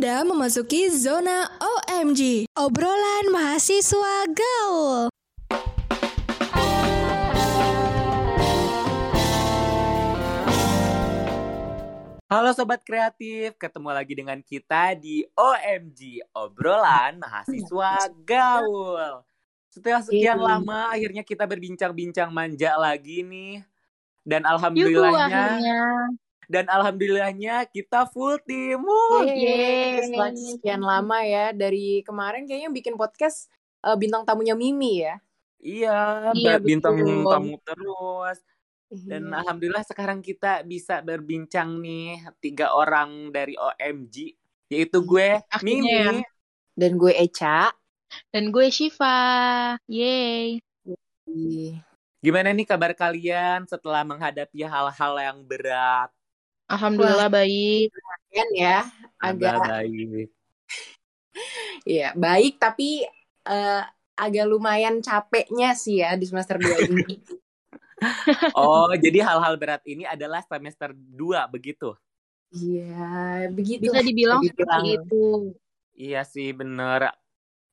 Anda memasuki zona OMG, obrolan mahasiswa gaul. Halo Sobat Kreatif, ketemu lagi dengan kita di OMG, obrolan mahasiswa gaul. Setelah sekian Yeay. lama, akhirnya kita berbincang-bincang manja lagi nih. Dan Yuhu alhamdulillahnya, akhirnya. Dan alhamdulillahnya kita full tim. Setelah sekian lama ya dari kemarin kayaknya bikin podcast eh, bintang tamunya Mimi ya. Iya, Iya, bintang betul. tamu terus. Dan Iya. alhamdulillah sekarang kita bisa berbincang nih tiga orang dari OMG, yaitu gue, Akhirnya Mimi, Dan gue Eca. Dan gue Shiva. Yeay. Gimana nih kabar kalian setelah menghadapi hal-hal yang berat? Alhamdulillah baik. Kan ya agak baik. ya baik tapi eh, agak lumayan capeknya sih ya di semester 2 ini. Oh, jadi hal-hal berat ini adalah semester 2 begitu? Iya, begitu. Bisa dibilang Dibilang. seperti itu. Iya sih, bener.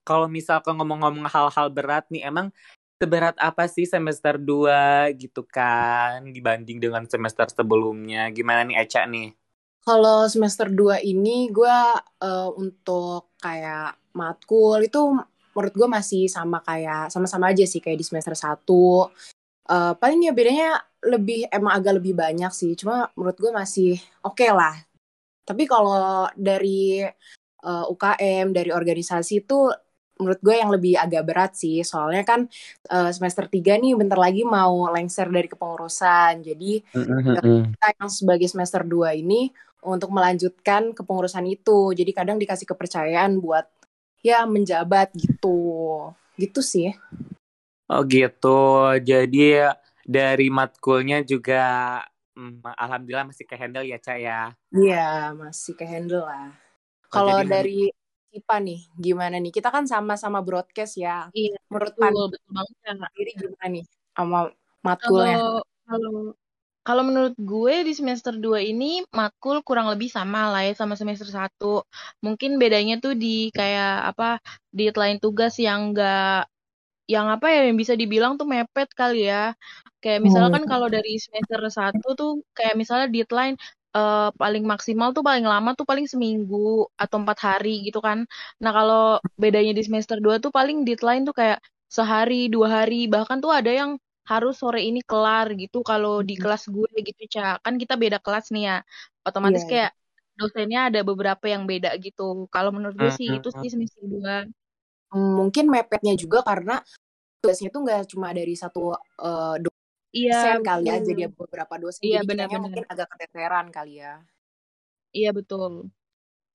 Kalau misalkan ngomong-ngomong hal-hal berat nih, emang seberat apa sih semester 2 gitu kan dibanding dengan semester sebelumnya? Gimana nih Eca nih? Kalau semester 2 ini gue eh, untuk kayak matkul itu menurut gue masih sama kayak sama-sama aja sih kayak di semester 1. Eh, paling ya bedanya lebih emang agak lebih banyak sih. Cuma menurut gue masih oke lah. Tapi kalau dari eh, UKM, dari organisasi itu menurut gue yang lebih agak berat sih. Soalnya kan eh, semester 3 nih bentar lagi mau lengser dari kepengurusan. Jadi kita yang sebagai semester 2 ini untuk melanjutkan kepengurusan itu. Jadi kadang dikasih kepercayaan buat ya menjabat gitu. Gitu sih. Oh gitu. Jadi dari matkulnya juga hmm, alhamdulillah masih ke-handle ya, Ca ya. Iya, masih ke handle lah. Oh, Kalau jadi- dari Ipa nih, gimana nih? Kita kan sama-sama broadcast ya. Iya, Menurut betul, Pan betul banget ya. sendiri gimana nih sama matkulnya? Kalau kalau kalau menurut gue di semester 2 ini matkul kurang lebih sama lah ya sama semester 1. Mungkin bedanya tuh di kayak apa deadline tugas yang enggak yang apa ya yang bisa dibilang tuh mepet kali ya. Kayak misalkan Hmm. kalau dari semester 1 tuh kayak misalnya deadline eh, paling maksimal tuh paling lama tuh paling seminggu atau empat hari gitu kan. Nah kalau bedanya di semester 2 tuh paling deadline tuh kayak sehari, dua hari, bahkan tuh ada yang harus sore ini kelar gitu kalau di kelas gue gitu, Ca. Kan kita beda kelas nih ya. Otomatis Iya. kayak dosennya ada beberapa yang beda gitu. Kalau menurut gue sih itu sih semester 2. Hmm, Mungkin mepetnya juga karena tugasnya tuh nggak cuma dari satu eh, Iya, kali ya, jadi beberapa dosen. Iya, jadi kitanya benar-benar. mungkin agak keteteran kali ya. Iya, betul.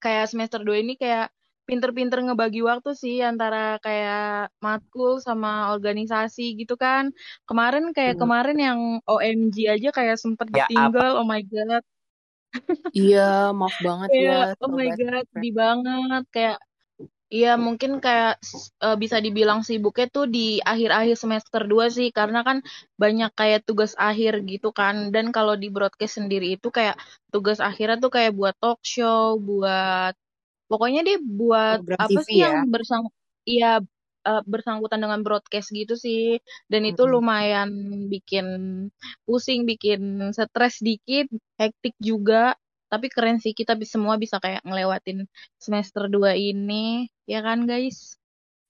Kayak semester 2 ini kayak pinter-pinter ngebagi waktu sih antara kayak matkul sama organisasi gitu kan. Kemarin kayak Hmm. kemarin yang OMG aja kayak sempet Ya, ditinggal. Oh my God. Iya, maaf banget ya, oh my. God, sedih banget. Kayak, iya mungkin kayak eh, bisa dibilang sibuknya tuh di akhir-akhir semester 2 sih. Karena kan banyak kayak tugas akhir gitu kan. Dan kalau di broadcast sendiri itu kayak tugas akhirnya tuh kayak buat talk show, buat pokoknya deh buat Program apa TV sih ya. yang bersang iya eh, bersangkutan dengan broadcast gitu sih. Dan itu Mm-mm. lumayan bikin pusing, bikin stres dikit, hektik juga. Tapi keren sih kita semua bisa kayak ngelewatin semester 2 ini, ya kan guys?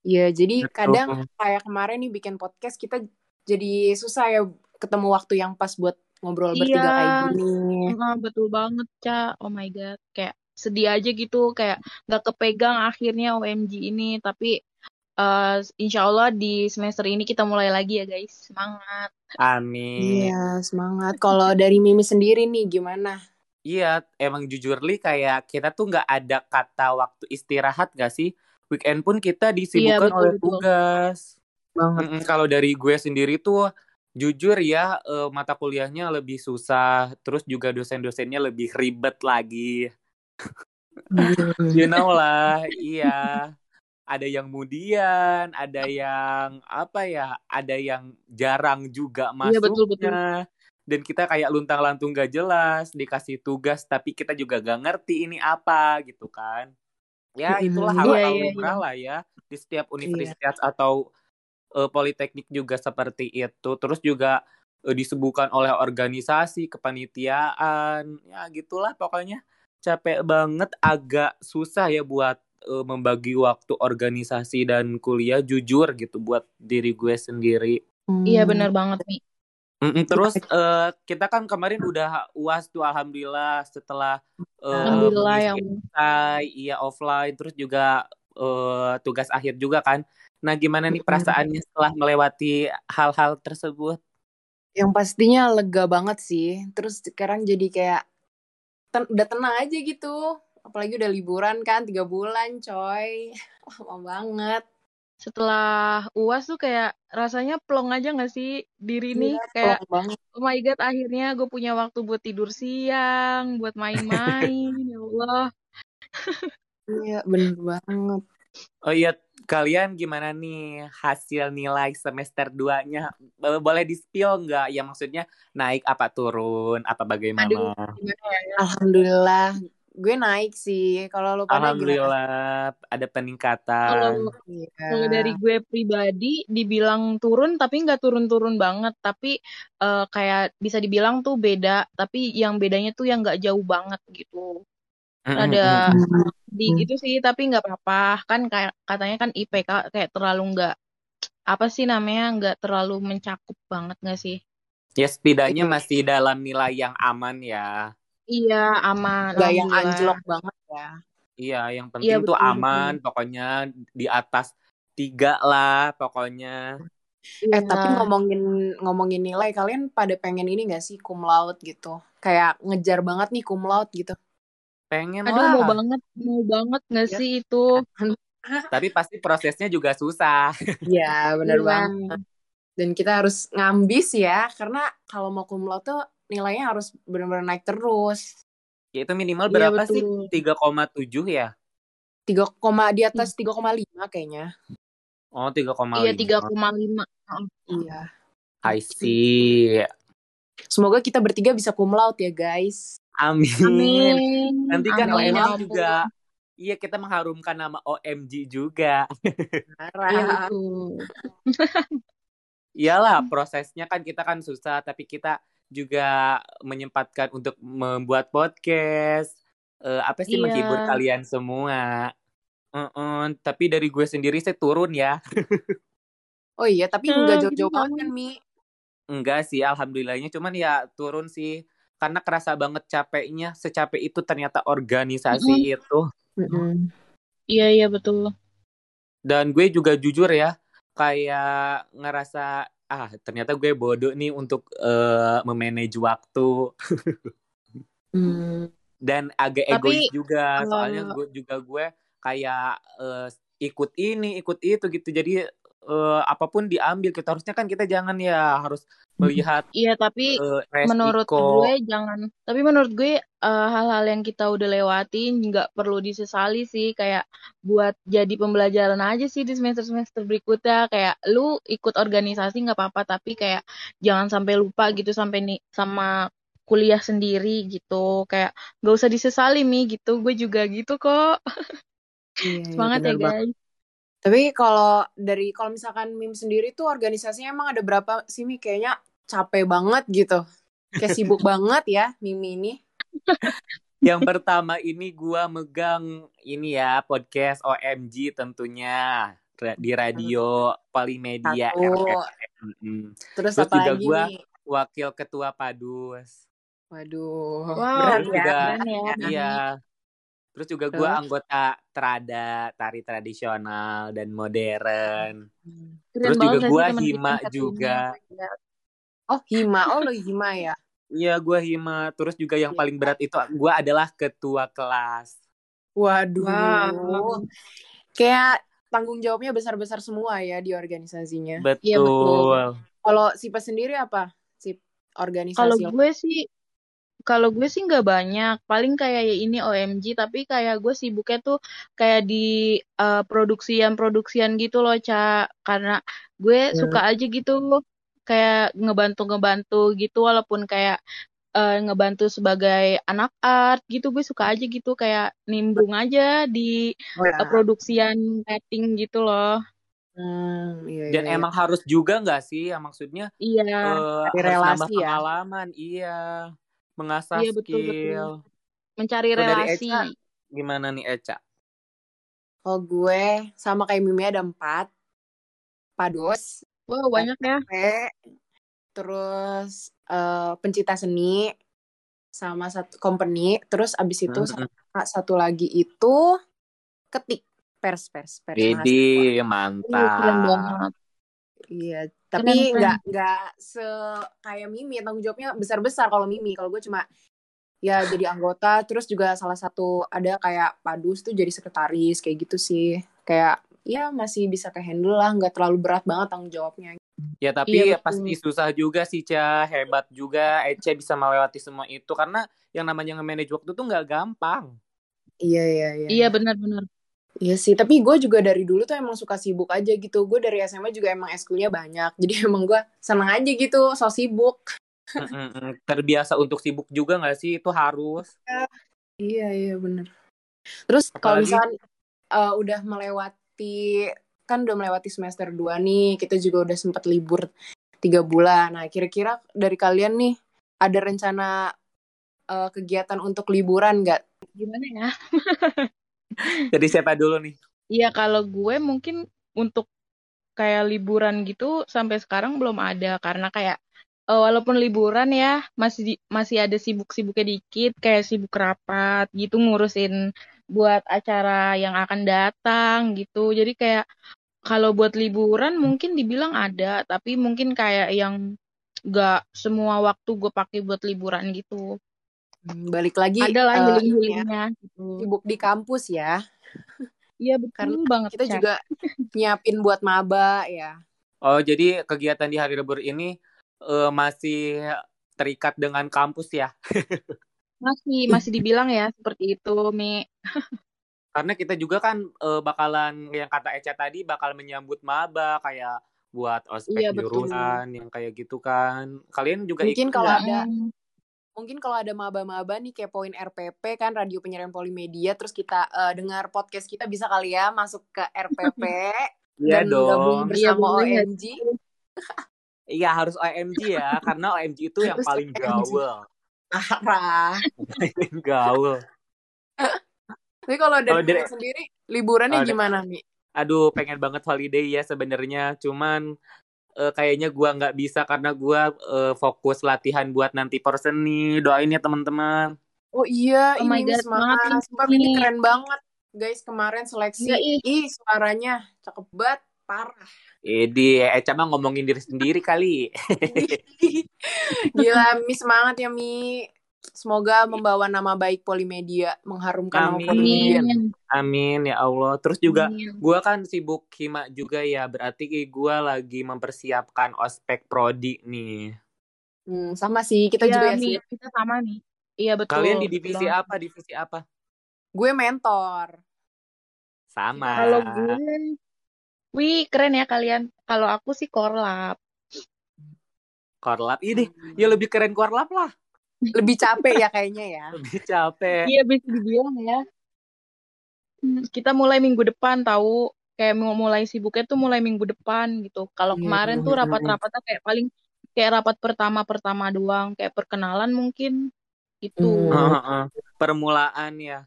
Iya, jadi Betul. kadang kayak kemarin nih bikin podcast kita jadi susah ya ketemu waktu yang pas buat ngobrol bertiga kayak Iya, gini. Nah, betul banget, Ca. Oh my God. Kayak sedih aja gitu, kayak nggak kepegang akhirnya OMG ini. Tapi eh insya Allah di semester ini kita mulai lagi ya guys. Semangat. Amin. Iya, semangat. Kalau dari Mimi sendiri nih gimana? Iya, emang jujur li kayak kita tuh nggak ada kata waktu istirahat gak sih? Weekend pun kita Iya, disibukkan oleh betul-betul. tugas. Banget. Kalau dari gue sendiri tuh jujur ya eh, mata kuliahnya lebih susah, terus juga dosen-dosennya lebih ribet lagi. Hmm. You know lah, iya. Ada yang mudian, ada yang apa ya, ada yang jarang juga Iya, betul-betul. masuknya. Dan kita kayak luntang-lantung gak jelas dikasih tugas tapi kita juga gak ngerti ini apa gitu kan. Ya itulah Iya, hal-hal iya, lumrah lah ya di setiap universitas atau eh, politeknik juga seperti itu. Terus juga eh, disebutkan oleh organisasi kepanitiaan ya gitulah pokoknya. Capek banget agak susah ya buat eh, membagi waktu organisasi dan kuliah jujur gitu buat diri gue sendiri. Iya benar banget nih. Mm-mm, terus eh, kita kan kemarin udah uas tuh alhamdulillah setelah eh, Alhamdulillah yang selesai, iya offline terus juga eh, tugas akhir juga kan. Nah gimana nih perasaannya setelah melewati hal-hal tersebut? Yang pastinya lega banget sih. Terus sekarang jadi kayak ten- udah tenang aja gitu. Apalagi udah liburan kan tiga bulan coy. Lama banget. Setelah uas tuh kayak rasanya plong aja gak sih diri nih Iya, kayak oh my god akhirnya gue punya waktu buat tidur siang buat main-main ya Allah Iya bener banget. Oh iya kalian gimana nih hasil nilai semester 2-nya? Bo- Boleh di-spill nggak? Ya maksudnya naik apa turun apa bagaimana? aduh ya Alhamdulillah. Gue naik sih. Kalau lo pada gimana? Alhamdulillah ada peningkatan. kalau Iya. kalau dari gue pribadi dibilang turun tapi nggak turun-turun banget tapi eh, kayak bisa dibilang tuh beda tapi yang bedanya tuh yang nggak jauh banget gitu ada di gitu sih tapi nggak apa-apa kan kayak katanya kan IPK kayak terlalu nggak apa sih namanya nggak terlalu mencakup banget nggak sih Ya setidaknya Iya. masih dalam nilai yang aman ya. Iya aman Gak yang anjlok banget ya. Iya, yang Iya, penting tuh betul, aman, pokoknya di atas tiga lah, pokoknya. Eh Iya. tapi ngomongin ngomongin nilai kalian pada pengen ini gak sih cum laude gitu? Kayak ngejar banget nih cum laude gitu. Pengen aduh mau lah, banget mau banget nggak Iya. sih itu tapi pasti prosesnya juga susah. Iya bener Iya. banget. Dan kita harus ngambis ya karena kalau mau cum laude tuh nilainya harus benar-benar naik terus. Ya itu minimal Iya, berapa sih? betul. 3,7 ya? 3, di atas 3,5 kayaknya. Oh, 3,5. iya 3,5 Iya. I see. Semoga kita bertiga bisa cum laude ya guys. Amin. amin Nanti kan amin ya OMG ampun. juga Iya, kita mengharumkan nama OMG juga. iya Parah. Iyalah, prosesnya kan kita kan susah, tapi kita juga menyempatkan untuk membuat podcast. Eh, apa sih Iya. menghibur kalian semua. Eh-eh, tapi dari gue sendiri saya turun ya. Oh iya, tapi Hmm, nggak jauh-jauh banget kan Mi. Enggak sih, alhamdulillahnya. Cuman ya turun sih. Karena kerasa banget capeknya. Secapek itu ternyata organisasi itu. iya iya betul Dan gue juga jujur ya, kayak ngerasa, ah ternyata gue bodoh nih untuk eh, memanage waktu. Hmm. dan agak Tapi, egois juga soalnya gue juga gue kayak eh, ikut ini ikut itu gitu jadi eh, apa pun diambil kita harusnya kan kita jangan ya harus melihat iya tapi resiko menurut gue jangan tapi menurut gue eh, hal-hal yang kita udah lewatin nggak perlu disesali sih kayak buat jadi pembelajaran aja sih di semester semester berikutnya. Kayak lu ikut organisasi nggak apa-apa tapi kayak jangan sampai lupa gitu sampai nih sama kuliah sendiri gitu. Kayak nggak usah disesali mi gitu. Gue juga gitu kok. Iya, iya, semangat ya banget. Tapi kalau dari kalau misalkan Mim sendiri tuh organisasinya emang ada berapa sih Mi? Kayaknya capek banget gitu. Kayak sibuk banget ya Mimi ini. yang pertama ini gue megang ini ya podcast OMG tentunya di radio Polimedia Satu. FM. Mm. Terus, Terus apa juga lagi gua- nih? wakil ketua Padus Waduh, wow berat ya. ya Iya. Terus juga gue anggota Trada, tari tradisional dan modern. keren Terus juga gue hima juga. Oh Hima, oh lo Hima ya. Iya, gue hima. Terus juga yang Iya. paling berat itu gue adalah ketua kelas. Waduh. Wow. Kayak tanggung jawabnya besar-besar semua ya di organisasinya. Betul. Iya, betul. Kalau Sipa sendiri apa? Sip Kalau organisasi. gue sih, kalau gue sih nggak banyak. Paling kayak ya ini OMG, tapi kayak gue sibuknya tuh kayak di eh, produksian-produksian gitu loh, Ca. Karena gue Hmm. suka aja gitu kayak ngebantu-ngebantu gitu walaupun kayak eh, ngebantu sebagai anak art gitu gue suka aja gitu kayak nimbrung aja di Oh ya. eh, produksian rating gitu loh Hmm, iya, Dan iya, emang harus juga nggak sih? Ya, maksudnya iya nambah relasi ya. pengalaman, iya, mengasah Iya, betul, betul. skill. mencari Kalau dari relasi Eca, gimana nih Eca? Kalau gue sama kayak Mimi ada empat. Pados, wow banyak ya terus eh, pencipta seni, sama satu company, terus abis itu Hmm, sama satu lagi itu ketik pers pers pers. Jadi Uh, keren mantap. banget Iya, tapi nggak nggak se kayak Mimi tanggung jawabnya besar besar kalau Mimi. Kalau gue cuma ya jadi anggota, terus juga salah satu ada kayak Padus tuh jadi sekretaris kayak gitu sih. Kayak ya masih bisa ke handle lah, nggak terlalu berat banget tanggung jawabnya. Ya tapi iya ya pasti susah juga sih Ca, hebat juga Ece bisa melewati semua itu karena yang namanya nge-manage waktu tuh nggak gampang. Iya iya iya. iya benar-benar Iya sih, tapi gue juga dari dulu tuh emang suka sibuk aja gitu. Gue dari SMA juga emang eskulnya banyak. Jadi emang gue seneng aja gitu, so sibuk. Terbiasa untuk sibuk juga nggak sih? Itu harus. Iya iya bener. Terus kalau Apalagi misalkan eh, udah melewati kan udah melewati semester 2 nih, kita juga udah sempat libur tiga bulan. Nah kira-kira dari kalian nih ada rencana eh, kegiatan untuk liburan nggak? gimana ya jadi siapa dulu nih? Iya kalau gue mungkin untuk kayak liburan gitu sampai sekarang belum ada karena kayak eh, walaupun liburan ya masih masih ada sibuk-sibuknya dikit kayak sibuk rapat gitu ngurusin buat acara yang akan datang gitu. Jadi kayak kalau buat liburan mungkin dibilang ada tapi mungkin kayak yang gak semua waktu gue pakai buat liburan gitu. Hmm, Balik lagi Ada lah ya, healing-healingnya gitu. sibuk di kampus ya. Iya betul Karena banget kita Cak. juga nyiapin buat maba ya. Oh jadi kegiatan di hari libur ini eh, masih terikat dengan kampus ya? Masih masih dibilang ya seperti itu, Mi. Karena kita juga kan eh, bakalan yang kata Eca tadi bakal menyambut maba kayak buat ospek Iya betul. jurusan yang kayak gitu kan. Kalian juga Mungkin ikut kalau ada mungkin kalau ada maba-maba nih kepoin RPP kan radio penyiaran polimedia terus kita eh, dengar podcast kita bisa kali ya masuk ke RPP Iya dan dong. Iya bersama nggak OMG Iya harus OMG ya karena OMG itu yang harus paling OMG gaul. parah Paling gaul. tapi kalau dari dari sendiri liburannya oh, gimana Mi? aduh pengen banget holiday ya sebenarnya cuman eh, kayaknya gua nggak bisa karena gua eh, fokus latihan buat nanti person nih. Doain ya teman-teman. oh iya Oh my ini God, semangat sumpah Mi. keren banget guys kemarin seleksi ih. ih suaranya cakep banget parah Edi, Eca mah ngomongin diri sendiri kali. Gila, Mi semangat ya Mi. Semoga membawa nama baik Polimedia, mengharumkan nama Polimedia. Amin. Amin. Amin ya Allah. Terus juga Amin. gua kan sibuk hima juga ya. Berarti gua lagi mempersiapkan ospek prodi nih. Hmm, sama sih, kita Iya, juga ya sih. Kita sama nih. Iya betul. Kalian di betul divisi banget. apa? Divisi apa? Gue mentor. Sama. Kalau gue, wih keren ya kalian. Kalau aku sih korlap. Korlap. Ini ya lebih keren korlap lah. Lebih capek ya kayaknya ya. Lebih capek. Iya bisa dibilang ya. Hmm, Kita mulai minggu depan tahu kayak mau mulai sibuknya tuh mulai minggu depan gitu. Kalau Iya, kemarin tuh rapat-rapatnya kayak paling kayak rapat pertama-pertama doang, kayak perkenalan mungkin gitu. Hmm. Heeh. Permulaan ya.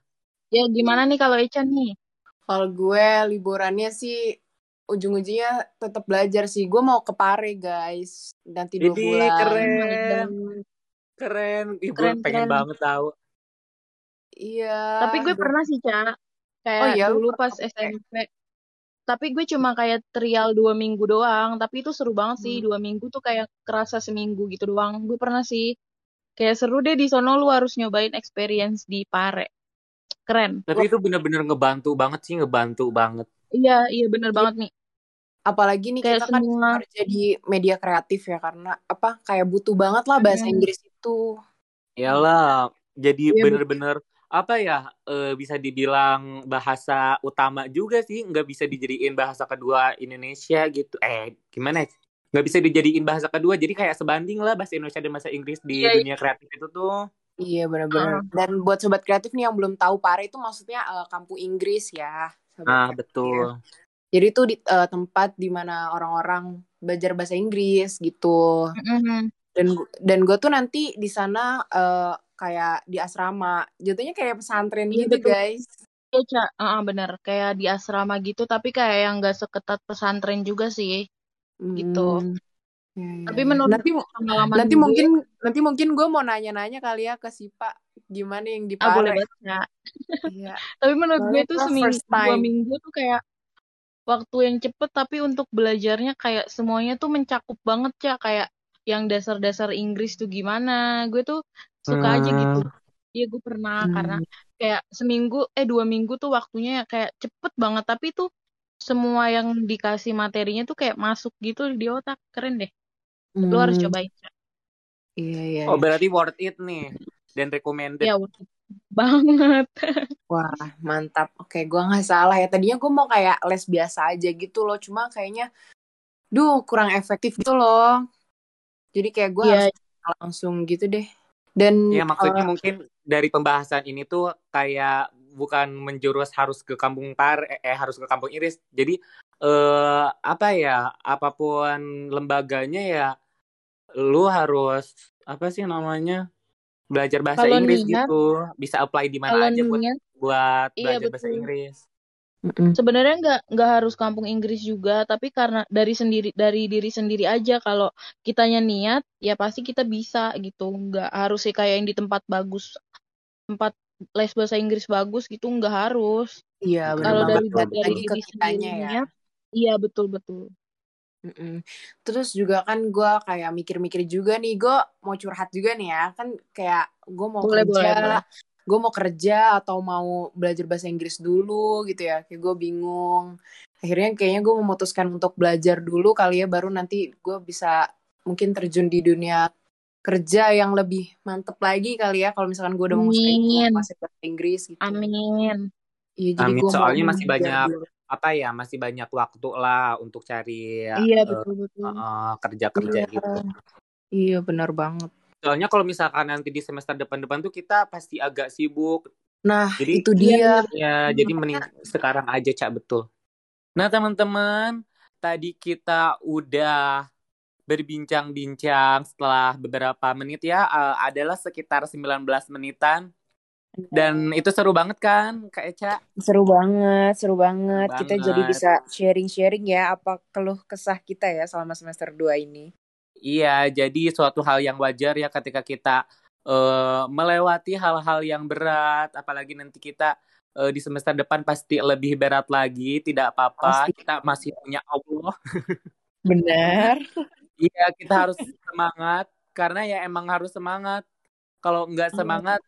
Ya gimana nih kalau Echa nih? Kalau gue liburannya sih ujung-ujungnya tetap belajar sih. Gue mau ke Pare guys, nanti dua bulan. keren. Keren. Gue Keren pengen keren. banget tahu. Iya. Tapi gue pernah sih, Ca. Oh Kayak iya, lu dulu pas? SMP. Tapi gue cuma kayak trial dua minggu doang. Tapi itu seru banget sih. Hmm. Dua minggu tuh kayak kerasa seminggu gitu doang. Gue pernah sih. Kayak seru deh di sono lu harus nyobain experience di Pare. Keren. Tapi itu bener-bener ngebantu banget sih, ngebantu banget. Iya, iya bener banget nih. Apalagi nih Kayak kita kan semua. kerja di media kreatif ya karena apa kayak butuh banget lah bahasa Hmm. Inggris itu. Iyalah, jadi Iya, bener-bener apa ya eh, bisa dibilang bahasa utama juga sih, nggak bisa dijadiin bahasa kedua Indonesia gitu. Eh, gimana? ya? nggak bisa dijadiin bahasa kedua jadi kayak sebanding lah bahasa Indonesia dan bahasa Inggris di Iya, dunia kreatif itu tuh Iya benar-benar. Dan buat sobat kreatif nih yang belum tahu Pare itu maksudnya eh, kampung Inggris ya. sobat nah kreatif. Jadi itu di, eh, tempat di mana orang-orang belajar bahasa Inggris gitu. Mhm. Dan dan gue tuh nanti di sana eh, kayak di asrama. Jatuhnya kayak pesantren Iya, gitu betul. guys. Iya, Ca. Heeh, bener. Kayak di asrama gitu, tapi kayak yang gak seketat pesantren juga sih. Gitu. Hmm. Ya, ya, Tapi ya. menurut nanti pengalaman nanti gue, mungkin nanti mungkin gue mau nanya-nanya kali ya ke Sipa gimana yang di ah boleh banget. Iya. Tapi menurut gue tuh seminggu, dua minggu tuh kayak waktu yang cepet, tapi untuk belajarnya kayak semuanya tuh mencakup banget, Ca. Kayak yang dasar-dasar Inggris tuh gimana. Gue tuh suka aja gitu. Hmm, Iya, gue pernah. Karena Hmm. kayak seminggu, eh dua minggu tuh waktunya kayak cepet banget. Tapi tuh semua yang dikasih materinya tuh kayak masuk gitu di otak. Keren deh. Lo harus Hmm. cobain. Iya iya. oh iya. berarti worth it nih dan recommended Ya, worth it banget. Wah, mantap. Oke, gua nggak salah ya. Tadinya gue mau kayak les biasa aja gitu loh. Cuma kayaknya, duh, kurang efektif gitu loh. Jadi kayak gue Iya, harus langsung gitu deh. Dan ya maksudnya eh, mungkin dari pembahasan ini tuh kayak bukan menjurus harus ke kampung par eh, eh, harus ke kampung Iris jadi eh apa ya apa pun lembaganya ya lu harus apa sih namanya belajar bahasa kalau Inggris niat, gitu bisa apply di kalau mana aja buat niat, buat iya belajar bahasa betul. Inggris mm-mm. Sebenarnya nggak nggak harus kampung Inggris juga, tapi karena dari sendiri dari diri sendiri aja kalau kitanya niat, ya pasti kita bisa gitu. Nggak harus sih kayak yang di tempat bagus, tempat les bahasa Inggris bagus gitu, nggak harus. Iya, bener Kalau banget. dari dari diri sendiri kitanya ya. niat, iya betul betul. Mm-mm. Terus juga kan gue kayak mikir-mikir juga nih, gue mau curhat juga nih ya. Kan kayak gue mau Boleh kerja, boleh. gue mau kerja atau mau belajar bahasa Inggris dulu gitu ya. Kayak gue bingung. Akhirnya kayaknya gue memutuskan untuk belajar dulu kali ya, baru nanti gue bisa mungkin terjun di dunia kerja yang lebih mantep lagi kali ya. Kalau misalkan gue udah mau masuk bahasa Inggris gitu. amin. Iya, jadi Amin soalnya masih banyak dulu. Apa ya masih banyak waktu lah untuk cari Iya betul eh, kerja-kerja Iya, gitu iya benar banget. soalnya kalau misalkan nanti di semester depan-depan tuh kita pasti agak sibuk Nah, jadi itu Iya dia. Ya, jadi mending sekarang aja, Cak, betul. Nah, teman-teman, tadi kita udah berbincang-bincang setelah beberapa menit ya, eh, adalah sekitar 19 menitan. Dan itu seru banget kan, Kak Eca? Seru banget, seru banget. Seru Kita jadi banget. bisa sharing-sharing ya apa keluh kesah kita ya selama semester 2 ini. Iya, jadi suatu hal yang wajar ya ketika kita eh, melewati hal-hal yang berat, apalagi nanti kita eh, di semester depan pasti lebih berat lagi, tidak apa-apa, kita masih punya Allah. Benar. Iya, kita harus semangat karena ya emang harus semangat. Kalau nggak semangat,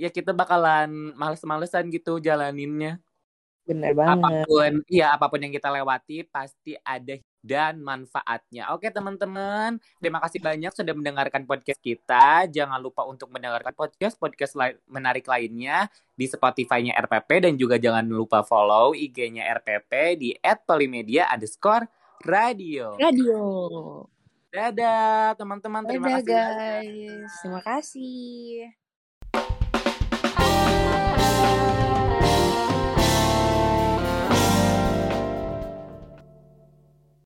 ya kita bakalan males-malesan gitu jalaninnya. Benar banget. Apa pun, iya apa pun yang kita lewati pasti ada dan manfaatnya. Oke teman-teman, terima kasih banyak sudah mendengarkan podcast kita. Jangan lupa untuk mendengarkan podcast-podcast lai- menarik lainnya di Spotify-nya RPP dan juga jangan lupa follow IG-nya RPP di @polimedia underscore radio. Radio. Dadah teman-teman, terima Dadah kasih banyak. guys. Terima kasih.